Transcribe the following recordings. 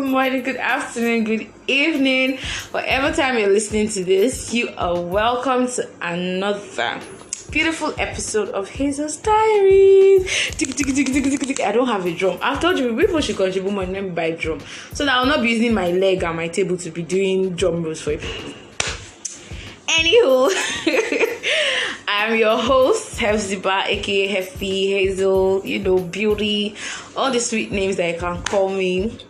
good morning, good afternoon, good evening. Whatever time you're listening to this, you are welcome to another beautiful episode of Hazel's Diaries. I don't have a drum. I've told you people should contribute money let me buy drum. So that I'll not be using my leg and my table to be doing drum rolls for you. Anywho, I'm your host, Hefziba, aka Hefy, Hazel, you know, Beauty, all the sweet names that you can call me.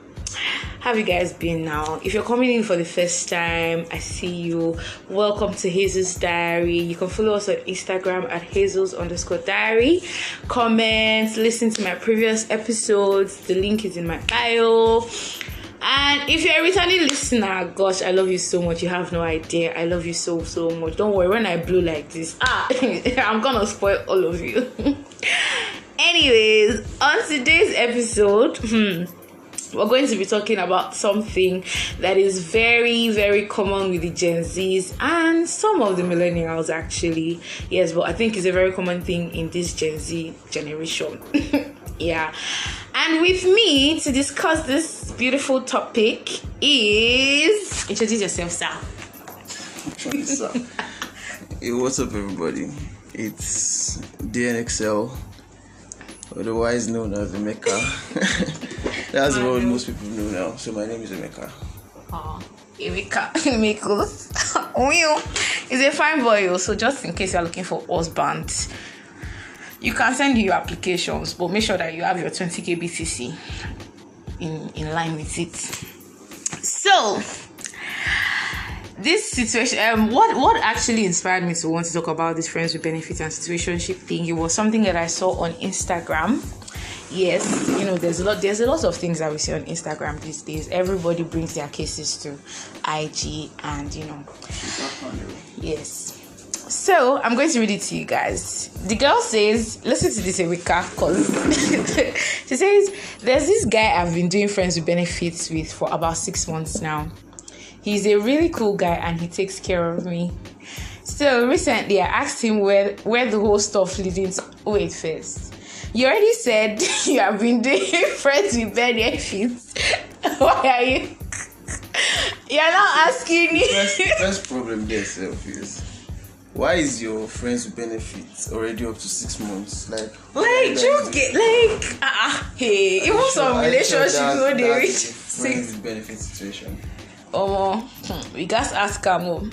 Have you guys been now? If you're coming in for the first time, I see you. Welcome to Hazel's Diary. You can follow us on Instagram at Hazel's underscore diary. Comment, listen to my previous episodes. The link is in my bio. And if you're a returning listener, gosh, I love you so much. You have no idea. I love you so so much. Don't worry, when I blow like this, ah, I'm gonna spoil all of you. Anyways, on today's episode, hmm, we're going to be talking about something that is very, very common with the Gen Zs and some of the millennials, actually. Yes, but I think it's a very common thing in this Gen Z generation. yeah. And with me to discuss this beautiful topic is introduce yourself, sir. hey, what's up, everybody? It's DNXL, otherwise known as Emeka. That's what most people know now. So my name is Emeka. Oh, Emeka, Emeka. Well, he's a fine boy. So just in case you're looking for husband, you can send your applications, but make sure that you have your 20k BTC in in line with it. So this situation um what what actually inspired me to want to talk about this friends with benefits and situationship thing it was something that i saw on instagram. Yes you know there's a lot there's a lot of things that we see on instagram these days. Everybody brings their cases to ig and you know. Yes. So i'm going to read it to you guys. The girl says listen to this erika because she says there's this guy i've been doing friends with benefits with for about six months now He's a really cool guy and he takes care of me. So recently I asked him where where the whole stuff leading to wait first. You already said you have been doing friends with benefits. Why are you You're not asking me. First, first problem there self is why is your friends with benefits already up to six months? Like, Like you get like ah uh, hey even some sure relationships that- when they reach six with benefits situation. Oh, we got ask him. oh.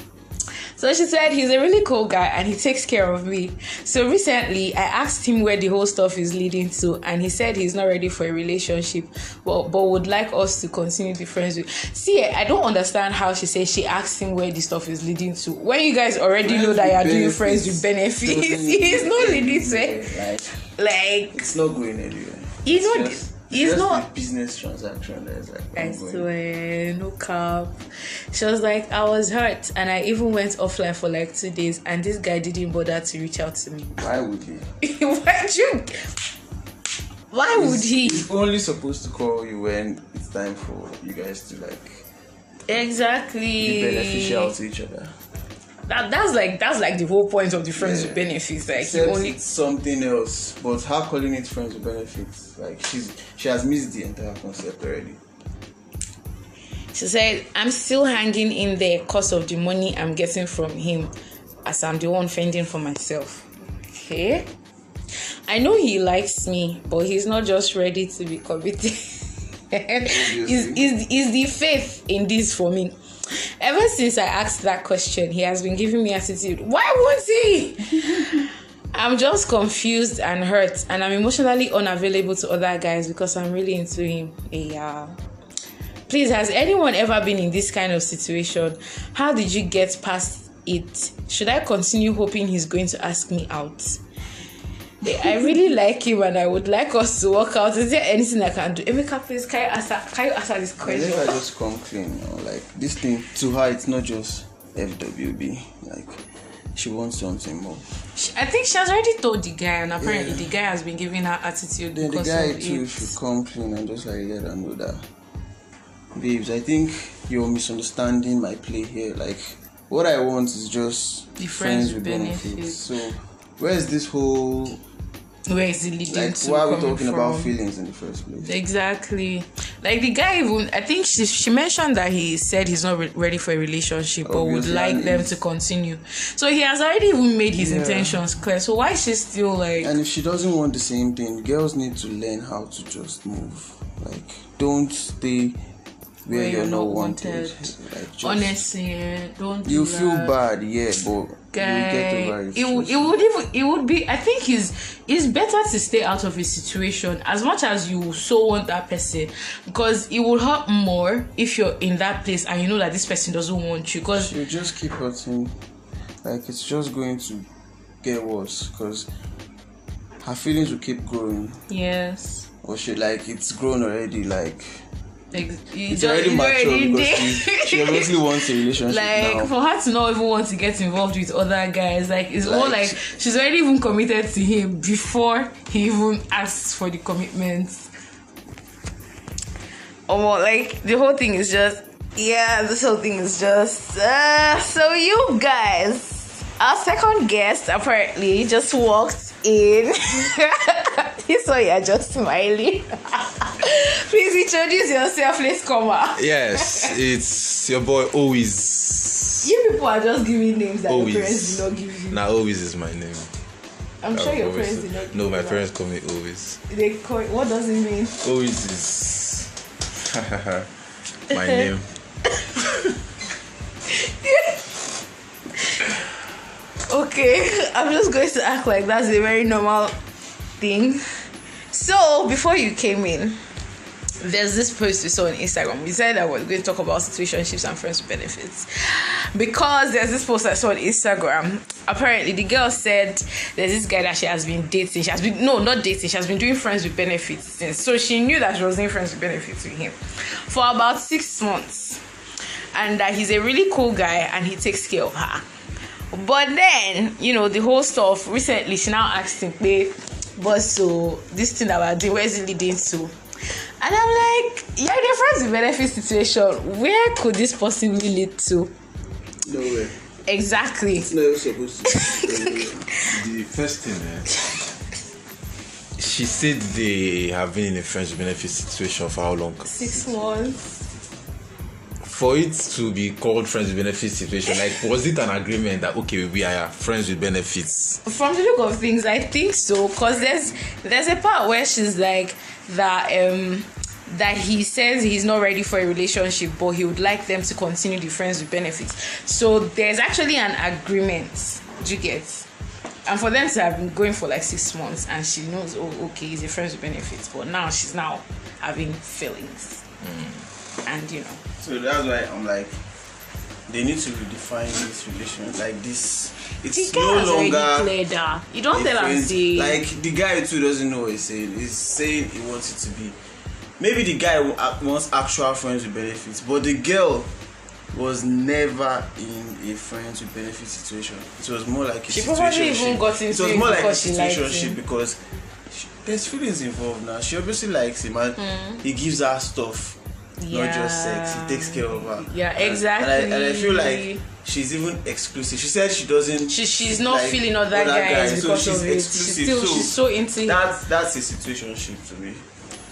So she said he's a really cool guy and he takes care of me. So recently I asked him where the whole stuff is leading to, and he said he's not ready for a relationship, but but would like us to continue to be friends with. See, eh, I don't understand how she says she asked him where the stuff is leading to. When you guys already know that you're doing friends with benefits, it's not leading to it. Like, Like it's not going anywhere. He's It's not- just- he's it's just not- a business transaction that is like I swear, no cap. She was like, I was hurt, and I even went offline for like two days, and this guy didn't bother to reach out to me. Why would he? Why'd you? Why would he? He's only supposed to call you when it's time for you guys to like exactly be beneficial to each other. That, that's like that's like the whole point of the friends Yeah. with benefits. Like Except only it's something else. But her calling it friends with benefits, like she's she has missed the entire concept already. She said, I'm still hanging in there because of the money I'm getting from him, as I'm the one fending for myself. Okay. I know he likes me, but he's not just ready to be committed. is, is, is the faith in this for me? Ever since I asked that question, he has been giving me attitude. Why won't he? I'm just confused and hurt, and I'm emotionally unavailable to other guys because I'm really into him. Yeah. Please, has anyone ever been in this kind of situation? How did you get past it? Should I continue hoping he's going to ask me out? I really like him and I would like us to work out. Is there anything I can do? Emeka, please, can you answer, can you answer this I think I just come clean. You know, like this thing to her, it's not just FWB. Like she wants something more. She- I think she has already told the guy, and apparently Yeah. the guy has been giving her attitude Then the guy too it. should come clean and just like let her know that, babes. I think you're misunderstanding my play here. Like what I want is just The friends with benefits. So where's this whole where is it leading Like, to? why are we talking from? about feelings in the first place? Exactly. Like the guy even I think she she mentioned that he said he's not re- ready for a relationship but would like them to continue. So he has already even made his Yeah. intentions clear. So why is she still like And if she doesn't want the same thing, girls need to learn how to just move. Like, don't stay where, Where you're, you're not wanted. wanted. Like, just, honestly don't do you feel that. bad, yeah, but you get over guy it. would it would even it would be i think it's it's better to stay out of a situation as much as you so want that person because it will hurt more if you're in that place and you know that this person doesn't want you because you just keep hurting. Like, it's just going to get worse because her feelings will keep growing. yes Or she, like, it's grown already. Like, ex- you it's just- already mature already because she, she obviously wants a relationship like now. for her to not even want to get involved with other guys like it's more Like- like she's already even committed to him before he even asks for the commitment. Or like the whole thing is just yeah this whole thing is just uh, so you guys our second guest apparently just walked in this why you're just smiling please introduce yourself let's come out Yes, it's your boy Oweez. You people are just giving names that Oweez. your parents did not give you. Now Oweez is my name. I'm sure your Oweez. parents did not give No, my parents call me Oweez. They call what does it mean? Oweez is my name. Okay, I'm just going to act like that's a very normal thing. So, before you came in, there's this post we saw on Instagram. We said that we're going to talk about situationships and friends with benefits. Because there's this post I saw on Instagram. Apparently, the girl said there's this guy that she has been dating. She has been, no, not dating. She has been doing friends with benefits since. So she knew that she was doing friends with benefits with him for about six months. And that he's a really cool guy and he takes care of her. But then, you know, the whole stuff recently, she now asked him, babe, but so this thing that we're doing, where is it leading to? And I'm like, you're in a friends with benefit situation. Where could this possibly lead to? No way. Exactly. It's not supposed to. The first thing, eh, she said they have been in a friends with benefit situation for how long? Six months. For it to be called friends with benefits situation, like was it an agreement that okay we are friends with benefits? From the look of things, I think so. Cause there's there's a part where she's like that um that he says he's not ready for a relationship, but he would like them to continue the friends with benefits. So there's actually an agreement. Do you get? And for them to have been going for like six months, and she knows, oh, okay, he's a friends with benefits, but now she's now having feelings, and you know, So that's why I'm like, they need to redefine this relation. Like this, the it's guy no longer. You don't tell friend- say Like the guy too doesn't know what he's saying. He's saying he wants it to be. Maybe the guy uh, wants actual friends with benefits, but the girl was never in a friends with benefits situation. It was more like a She probably even got It into was it more like a because she liked situationship him. because she, there's feelings involved now. She obviously likes him and he gives her stuff, not just sex. He takes care of her. Yeah, And- And I, and I feel like she's even exclusive. She said she doesn't. she, she's not like feeling other, guys, so because she's of it. She's exclusive. still so she's so into him. that's that's a situationship to me.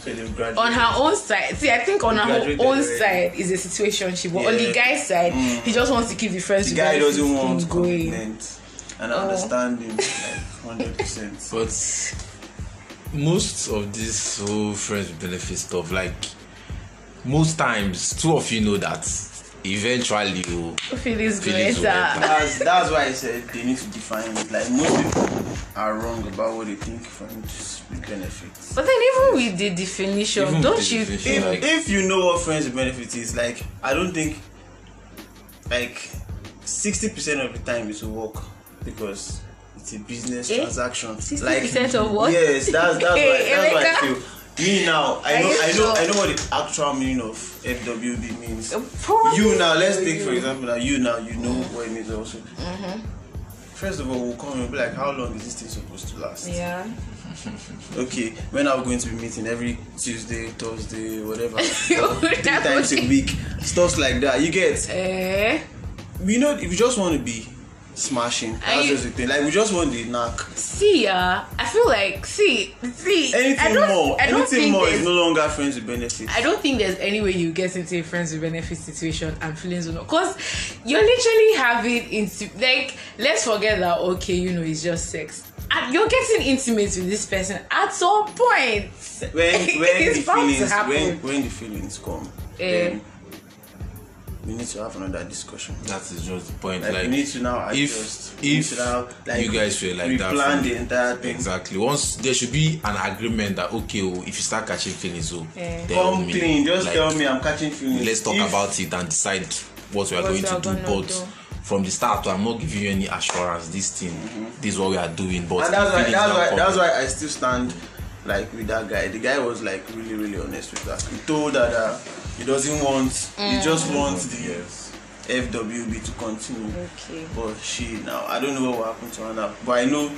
So they've graduated. on her own side. See, I think on her own already. side is a situationship, but on the guy's side, he mm. just wants to keep the friends the with guy doesn't want going. commitment and Oh. understanding like hundred percent. But most of this whole friends with benefit stuff, like most times, two of you know that eventually you Feelings Feelings better. That's that's why I said they need to define it. Like most people are wrong about what they think friends with benefits. But then even with the definition, Even don't the you definition, think? like- if you know what friends with benefits is like i don't think like 60% of the time it will work because it's a business Eh? transaction 60% of what? yes that's that's why that's why i Emeka? feel me now i know i know i know what the actual meaning of fwb means. You now let's take for example now you now you know what it means also. Mm-hmm. first of all we'll come and be like how long is this thing supposed to last? Yeah. okay when are we going to be meeting? Every tuesday thursday whatever. That three times a week. Stuff like that. You get? Eh? you know if you just want to be smashing. That's just the thing. Like we just want the knack. See, uh, I feel like see, see. Anything more, anything more is no longer friends with benefits. I don't think there's any way you get into a friends with benefits situation and feelings will not. Because you're literally having into like let's forget that okay, you know, it's just sex. And you're getting intimate with this person at some point. when when the feelings when when the feelings come, Eh. then we need to have another discussion. That is just the point. Like, Like, we need to now if adjust. We if to now, like, you guys feel like that, replan from- the entire thing. Exactly. Once there should be an agreement that okay, oh, if you start catching feelings, oh, Yeah. tell Come me. clean. Just Like, tell me I'm catching feelings. Let's talk If- about it and decide what we are What going we to do. But do. from the start, I'm not giving you any assurance. This thing, this is what we are doing. But Mm-hmm. and that's why that's why that's why I still stand like with that guy. The guy was like really really honest with her. He told her that he doesn't want he mm. just wants the Yes. FWB to continue. Okay. But she now I don't know what will happen to her now. But I know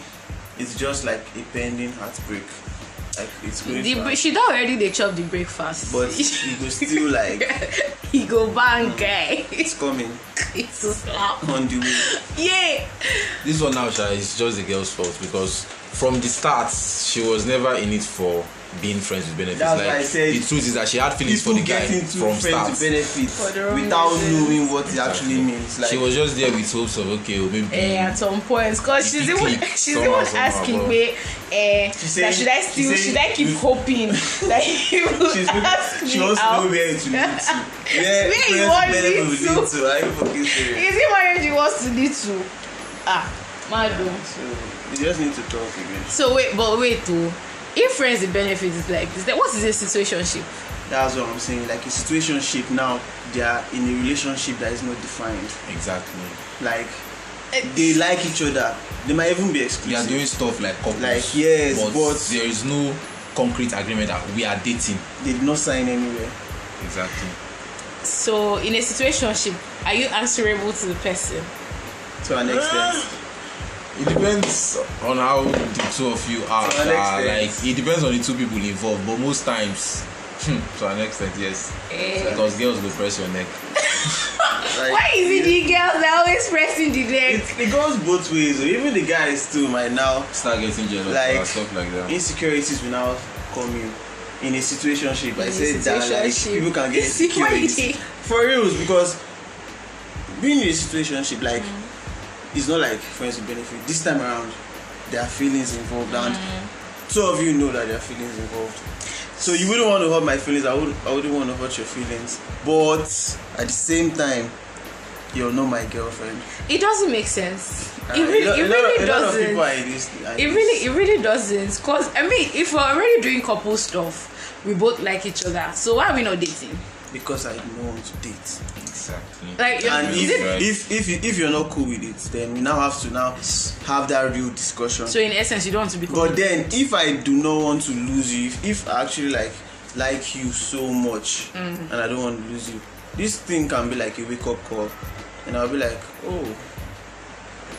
it's just like a pending heartbreak. Like it's going The, fast. she don't already they chop the breakfast. but he go still like he go bang mm. guy. it's coming it's so slap. on the way. Yeah. This one now, Sha, is just the girl's fault because from the start, she was never in it for being friends with benefits. That's like why I said the truth is that she had feelings for the guy from start. with benefits For the wrong without reason. knowing what it actually means. Like she was just there with hopes of okay, well, maybe Eh, at some points, cause she's It even she's even asking me, eh, said- that should I still said should I keep you- hoping that he will She's ask she me wants to out? know where it will lead to. Where, Where you where want benefit lead lead to. to. Are you fucking serious? Is it marriage he wants to lead to? Ah, mad though. So you just need to talk again. So wait, but wait though. If friends with benefits is like this, then what is a situationship? That's what I'm saying. Like a situationship now, they are in a relationship that is not defined. exactly. Like they like each other. They might even be We are doing stuff like couples. Like, yes, but, but- there is no concrete agreement that we are dating. They did not sign anywhere. Exactly. So in a situationship, are you answerable to the person? To an extent. It depends on how the two of you are. Uh, extent. like it depends on the two people involved, but most times, hmm, to an extent, yes. Eh. Because girls will press your neck. Like, Why is it the girls that always pressing the neck? it, it goes both ways. Even the guys too might now Start getting jealous Like, or stuff like that. insecurities will now come in in a situationship. I In said that like people can get insecurities you- for reals because being in a situationship like it's not like friends with benefit. This time around, there are feelings involved, and two of you know that there are feelings involved. So you wouldn't want to hurt my feelings. I would. I wouldn't want to hurt your feelings. But at the same time, you're not my girlfriend. It doesn't make sense. Uh, It really, lot, it a lot of- really lot doesn't. are in this. in it really it really doesn't cause i mean if we're already doing couple stuff we both like each other so why are we not dating because I don't want to date. Exactly. like and if, Right. if if you- if you're not cool with it then we now have to now have that real discussion. So in essence you don't want to be but then if i do not want to lose you if, if i actually like like you so much Mm. and i don't want to lose you this thing can be like a wake up call. And i'll be like oh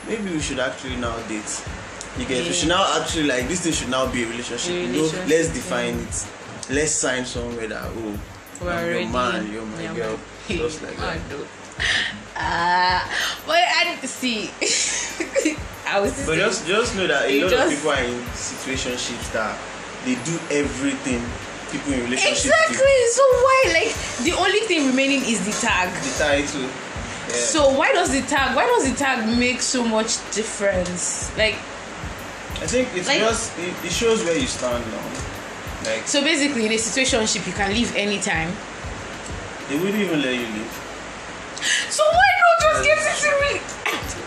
maybe we should actually now date. You get we should now actually like this thing should now be a relationship, A You know, let's define it. Let's sign somewhere that oh We're I'm already your man you're my yeah, girl. man. Just like that. Ah, but I see. I was But just just know that a lot just- of people are in situationships that they do everything people in relationships exactly. So why like the only thing remaining is the tag. do. The title. Yeah. So why does the tag? Why does the tag make so much difference? Like I think it's like- just it, it shows where you stand now. Like so basically in a situationship you can leave anytime. They wouldn't even let you leave. So why not just get it to me?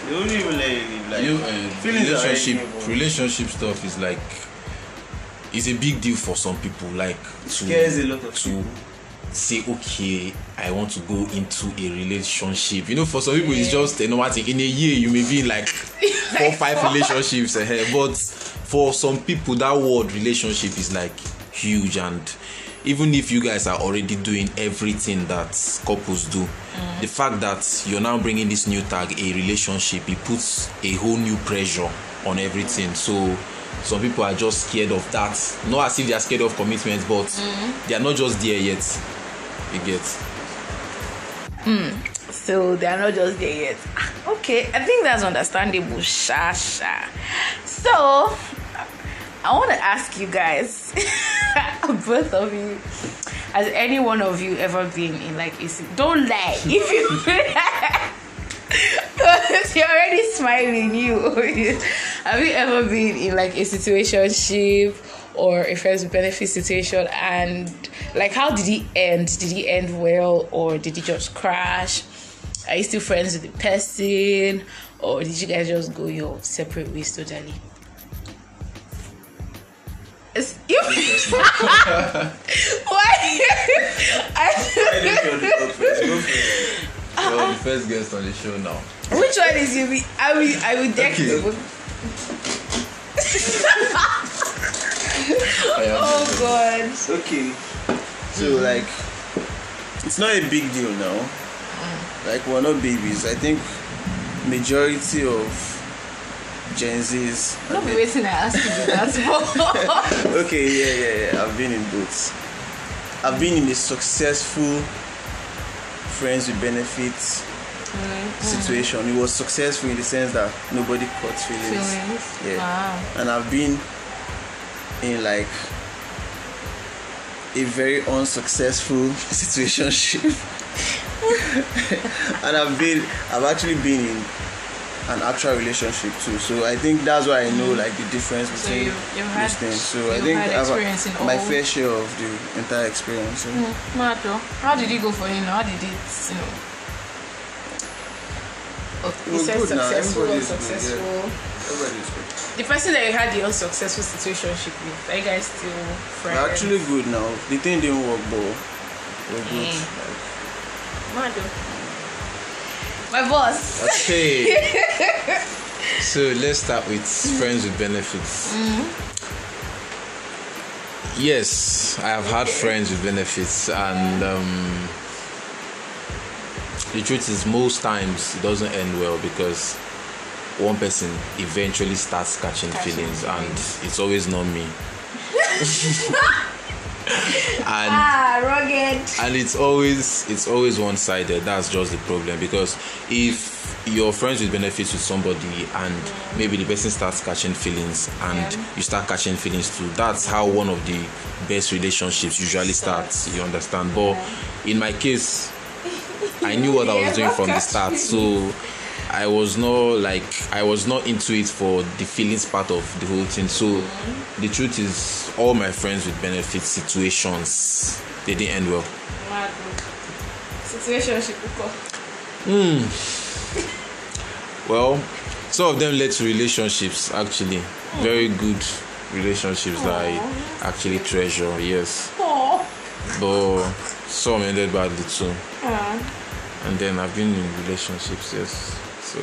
They wouldn't even let you leave. Like you know, uh, relationship relationship stuff is like it's a big deal for some people. Like to scares a lot of to people. say okay i want to go into a relationship you know for some people it's just a normal thing in a year you may be in like four five relationships ahead but for some people that word relationship is like huge and even if you guys are already doing everything that couples do the fact that you're now bringing this new tag a relationship it puts a whole new pressure on everything. So some people are just scared of that. Not as if they are scared of commitment but they are not just there yet. You get? So they are not just there yet. Ah, Okay, I think that's understandable. Sha sha. So, I want to ask you guys, both of you, has any one of you ever been in like a don't lie if you you're already smiling you. Have you ever been in like a situationship or a friends with benefit situation and like how did it end? Did it end well or did it just crash? Are you still friends with the person or did you guys just go your separate ways totally you why I you're the top first. Go. You're the first guest on the show now. Which one is you? Be- I will. I will deck Okay. you. Oh. God. Okay. So like, it's not a big deal now. Uh-uh. Like we're not babies. I think majority of Gen Zs. I'm not be waiting. I ask you to do that for. Okay, yeah, yeah, yeah. I've been in both. I've been in a successful friends with benefits mm-hmm. situation. It was successful in the sense that nobody caught feelings. Feelings. Yeah. Wow. And I've been in like a very unsuccessful situationship. and I've been I've actually been in an actual relationship too. So I think that's why I know like the difference So between you- you've had- these things. So I think I've my fair share of the entire experience. So. Mato, how did it go for him? How did it, you know? Okay, you said good now. successful, Everybody unsuccessful. Everybody's good. The person that you had the unsuccessful situation with, are you guys still friends? We're actually good now. The thing didn't work, but we're good. Mm. Like, Mato. My boss. Okay. so let's start with friends with benefits. Yes, I have had friends with benefits, and um, the truth is, most times it doesn't end well because one person eventually starts Catching feelings, and it's always not me. and ah, rugged. and it's always it's always one-sided. That's just the problem. Because if you're friends with benefits with somebody and maybe the person starts catching feelings and Yeah. you start catching feelings too that's how one of the best relationships usually starts you understand? But in my case i knew what i was doing from the start. So i was not like i was not into it for the feelings part of the whole thing so the truth is all my friends with benefits situations they didn't end well Mato. Situationship. Well, some of them led to relationships actually. Very good relationships that I actually treasure, yes. Oh. But some ended badly too. Uh, And then I've been in relationships, yes. So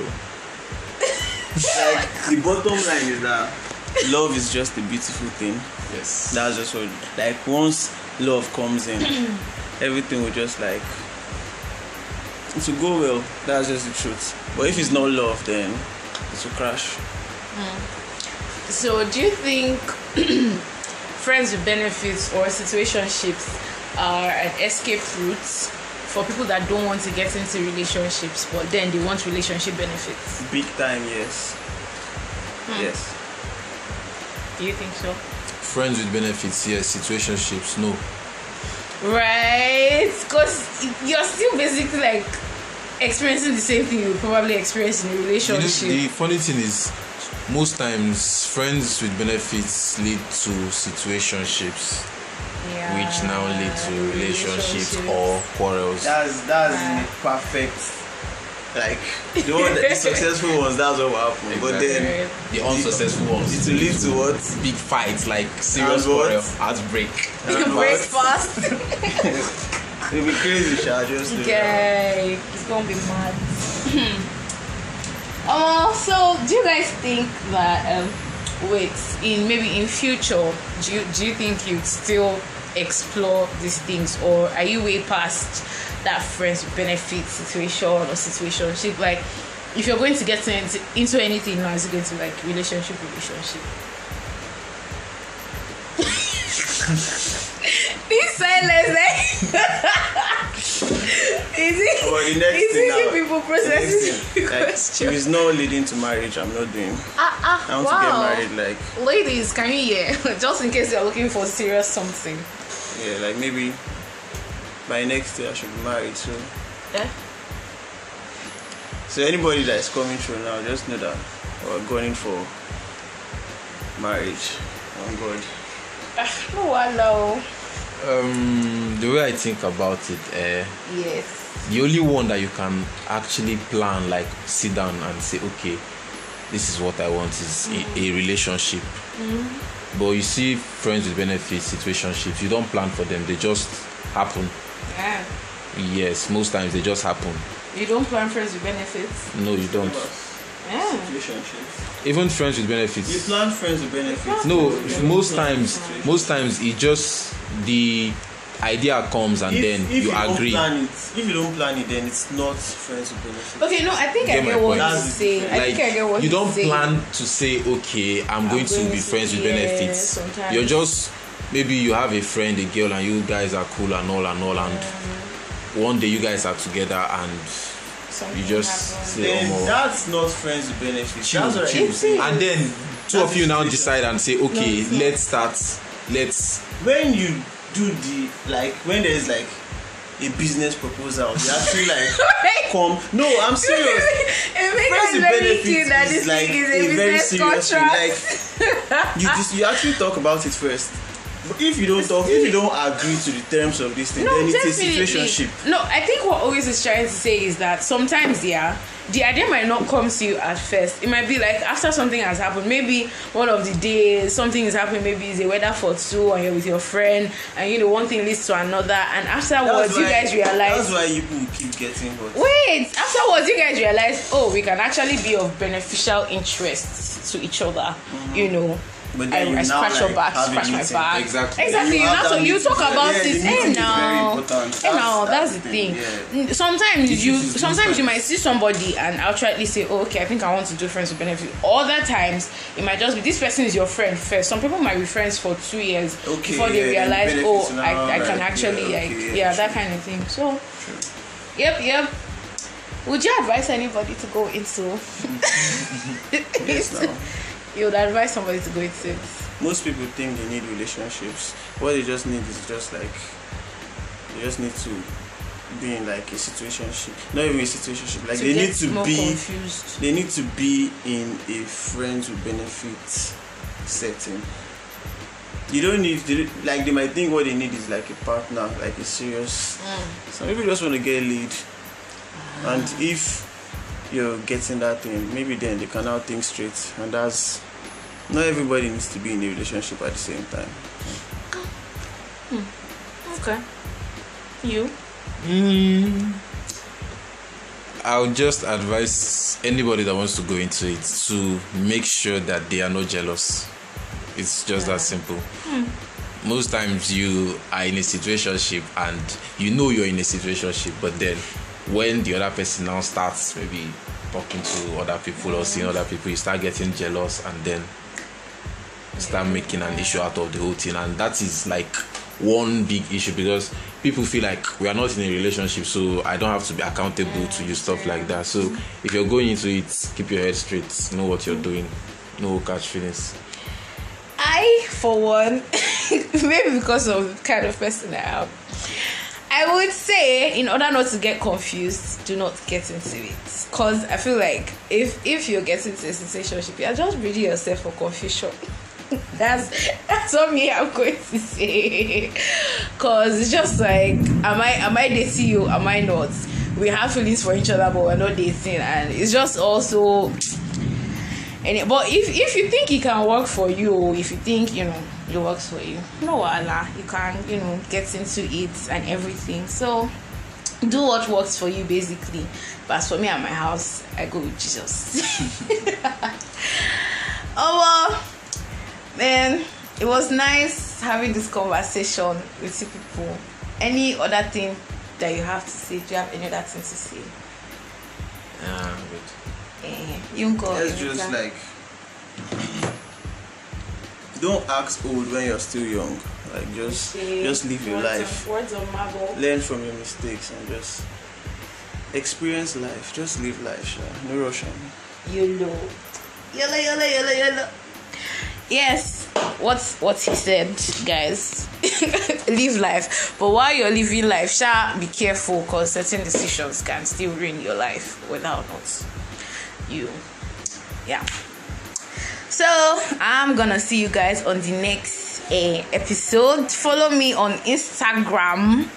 like the bottom line is that love is just a beautiful thing. yes. That's just what like once love comes in, everything will just like it will go well. That's just the truth. But if it's not love, then it will crash. Hmm. so, do you think friends with benefits or situationships are an escape route for people that don't want to get into relationships, but then they want relationship benefits? Big time, yes. Hmm. Yes. Do you think so? Friends with benefits, yes. Situationships, no. Right, because you're still basically like experiencing the same thing you probably experience in a You know, relationship. the funny thing is, most times friends with benefits lead to situationships, yeah. which now lead to relationships or quarrels. That's that's the perfect like the one that the successful ones that's what will happen. But then the unsuccessful ones. it will lead to what? big fights like serious And what? quarrel outbreak You And break fast. It'll be crazy, Sha. Just do that. Uh, okay, it's gonna be mad. Oh, so do you guys think that um, wait in maybe in future do you do you think you'd still explore these things or are you way past that friends benefit situation or situationship like if you're going to get into, into anything now is it going to like relationship relationship this silence eh? it? But the next is thing it now- people the next processing thing, like, if it's not leading to marriage, I'm not doing. Ah ah. I want wow. to get married, like Ladies, can you hear? Just in case you're looking for serious something. Yeah, like maybe by next year I should be married. So, Yeah. so anybody that is coming through now, just know that we're going for marriage. On God. Oh, hello. Um, the way I think about it, uh, Yes. the only one that you can actually plan, like sit down and say, okay, this is what I want, is a, a relationship. But you see, friends with benefits, situationships, you don't plan for them; they just happen. Yeah. Yes, most times they just happen. You don't plan friends with benefits. No, you don't. Yeah. Relationships. Even friends with benefits. You plan friends with benefits. No, most times, most times it just the idea comes and if, then if you don't agree. plan it, if you don't plan it, then it's not friends with benefits. Okay, no, I think I Get my get what you're That's- saying. I like think I get what you you're don't saying. plan to say okay i'm going to going be to- friends with benefits sometimes. you're just maybe you have a friend a girl and you guys are cool and all and all and one day you guys are together and Something you just happens. say oh that's not friends with benefits. chill, that's chill. I'm and then two of you now decide and say okay it's not. let's start let's when you do the like when there's like a business proposal, you actually like come. No, I'm serious. Friends with benefits is like thing is a a, very serious thing. contract. Like you just you actually talk about it first. But if you don't talk, if you don't agree to the terms of this thing, then it's a situationship. No, I think what always is trying to say is that sometimes, yeah, the idea might not come to you at first. It might be like after something has happened, maybe one of the days something is happening, maybe it's a weather for two, and you're with your friend, and you know one thing leads to another, and afterwards you guys That's realize. why you people keep getting hot. Wait, afterwards you guys realize, oh, we can actually be of beneficial interest to each other, you know. But I, you I now, scratch your like, back, scratch my back. Exactly. Exactly. You You, have have to, that you talk about Yeah, this. Hey now, hey now, That's- that's the thing. thing, Sometimes This you, sometimes you might see somebody and outrightly say, oh, okay, I think I want to do friends with benefit. Other times it might just be this person is your friend first. Some people might be friends for two years Okay, before they yeah, realize, oh, now, I, I can actually yeah, like okay, yeah, yeah, that kind of thing. So, yep, yep. Would you advise anybody to go into? Yes, now. You would advise somebody to go it. most people think they need relationships. What they just need is just like they just need to be in like a situationship. Not even a situationship. Like to they need to be confused. they need to be in a friends with benefits setting. You don't need like they might think what they need is like a partner, like a serious. Mm. Some people just want to get lead, and if you're getting that thing, maybe then they can now think straight, and that's not everybody needs to be in a relationship at the same time. Okay. You? Mm, I'll just advise anybody that wants to go into it to make sure that they are not jealous. It's just that simple. Most times you are in a situationship and you know you're in a situationship, but then when the other person now starts maybe talking to other people or seeing other people, you start getting jealous and then start making an issue out of the whole thing. And that is like one big issue because people feel like we are not in a relationship so i don't have to be accountable to you stuff like that. So if you're going into it keep your head straight know what you're doing no catch feelings. I, for one, maybe because of the kind of person I am, I would say, in order not to get confused, do not get into it. Cause I feel like if if you're getting into a relationship, you're just breeding yourself for confusion. that's that's what me I'm going to say. Cause it's just like, am I am I dating you? Am I not? We have feelings for each other, but we're not dating, and it's just also and but if if you think it can work for you if you think you know it works for you. No Allah, you can you know get into it and everything. So do what works for you basically. But as for me at my house i go with jesus. Oh well man it was nice having this conversation with you people. Any other thing that you have to say? Do you have any other thing to say? Yeah good. eh, you go It's just like don't act old when you're still young. Like just just live your life. Of, words of marble. Learn from your mistakes and just experience life. Just live life, sha. No rush on. YOLO. YOLO, YOLO, YOLO, YOLO. Yes, what's what he said, guys. Live life. But while you're living life, sha, be careful because certain decisions can still ruin your life without not you. Yeah. So I'm gonna see you guys on the next uh, episode. Follow me on Instagram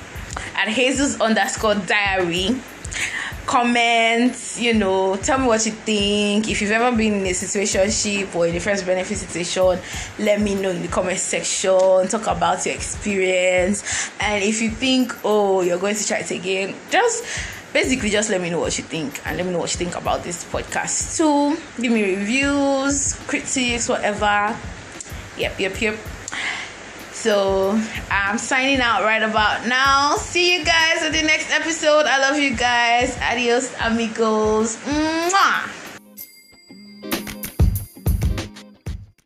at Hazel's underscore diary. Comment you know tell me what you think. If you've ever been in a situationship or in a friends benefit situation let me know in the comment section. Talk about your experience. And if you think oh you're going to try it again just basically just let me know what you think and let me know what you think about this podcast too give me reviews critiques whatever yep yep yep so I'm signing out right about now. See you guys in the next episode. I love you guys. Adios, amigos. Mwah.